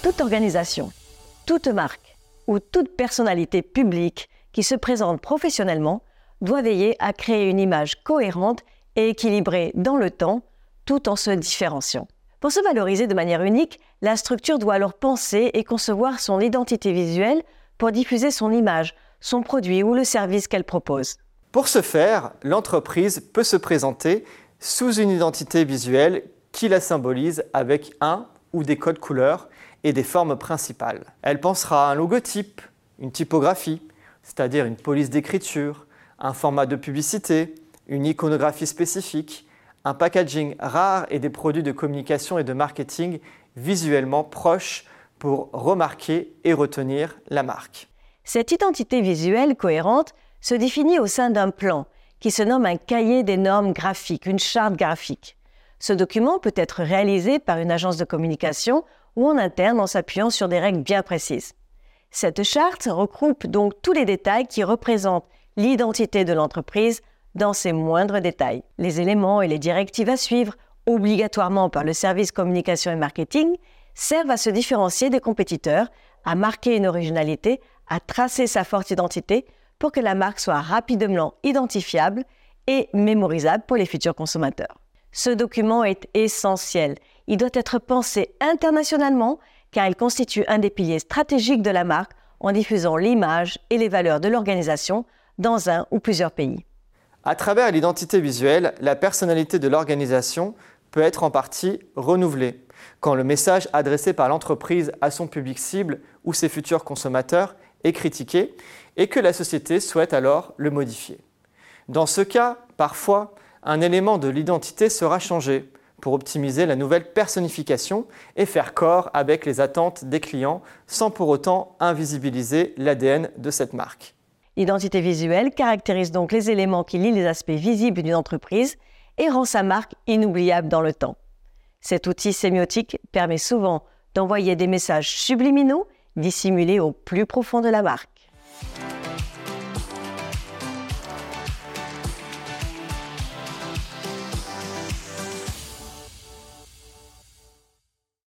Toute organisation, toute marque ou toute personnalité publique qui se présente professionnellement doit veiller à créer une image cohérente et équilibrée dans le temps tout en se différenciant. Pour se valoriser de manière unique, la structure doit alors penser et concevoir son identité visuelle pour diffuser son image, son produit ou le service qu'elle propose. Pour ce faire, l'entreprise peut se présenter sous une identité visuelle qui la symbolise avec un ou des codes couleurs et des formes principales. Elle pensera à un logotype, une typographie, c'est-à-dire une police d'écriture, un format de publicité, une iconographie spécifique, un packaging rare et des produits de communication et de marketing visuellement proches pour remarquer et retenir la marque. Cette identité visuelle cohérente se définit au sein d'un plan qui se nomme un cahier des normes graphiques, une charte graphique. Ce document peut être réalisé par une agence de communication ou en interne en s'appuyant sur des règles bien précises. Cette charte regroupe donc tous les détails qui représentent l'identité de l'entreprise dans ses moindres détails. Les éléments et les directives à suivre, obligatoirement par le service communication et marketing, servent à se différencier des compétiteurs, à marquer une originalité, à tracer sa forte identité pour que la marque soit rapidement identifiable et mémorisable pour les futurs consommateurs. Ce document est essentiel. Il doit être pensé internationalement car il constitue un des piliers stratégiques de la marque en diffusant l'image et les valeurs de l'organisation dans un ou plusieurs pays. À travers l'identité visuelle, la personnalité de l'organisation peut être en partie renouvelée quand le message adressé par l'entreprise à son public cible ou ses futurs consommateurs est critiqué et que la société souhaite alors le modifier. Dans ce cas, parfois, un élément de l'identité sera changé pour optimiser la nouvelle personnification et faire corps avec les attentes des clients sans pour autant invisibiliser l'ADN de cette marque. L'identité visuelle caractérise donc les éléments qui lient les aspects visibles d'une entreprise et rend sa marque inoubliable dans le temps. Cet outil sémiotique permet souvent d'envoyer des messages subliminaux dissimulés au plus profond de la marque.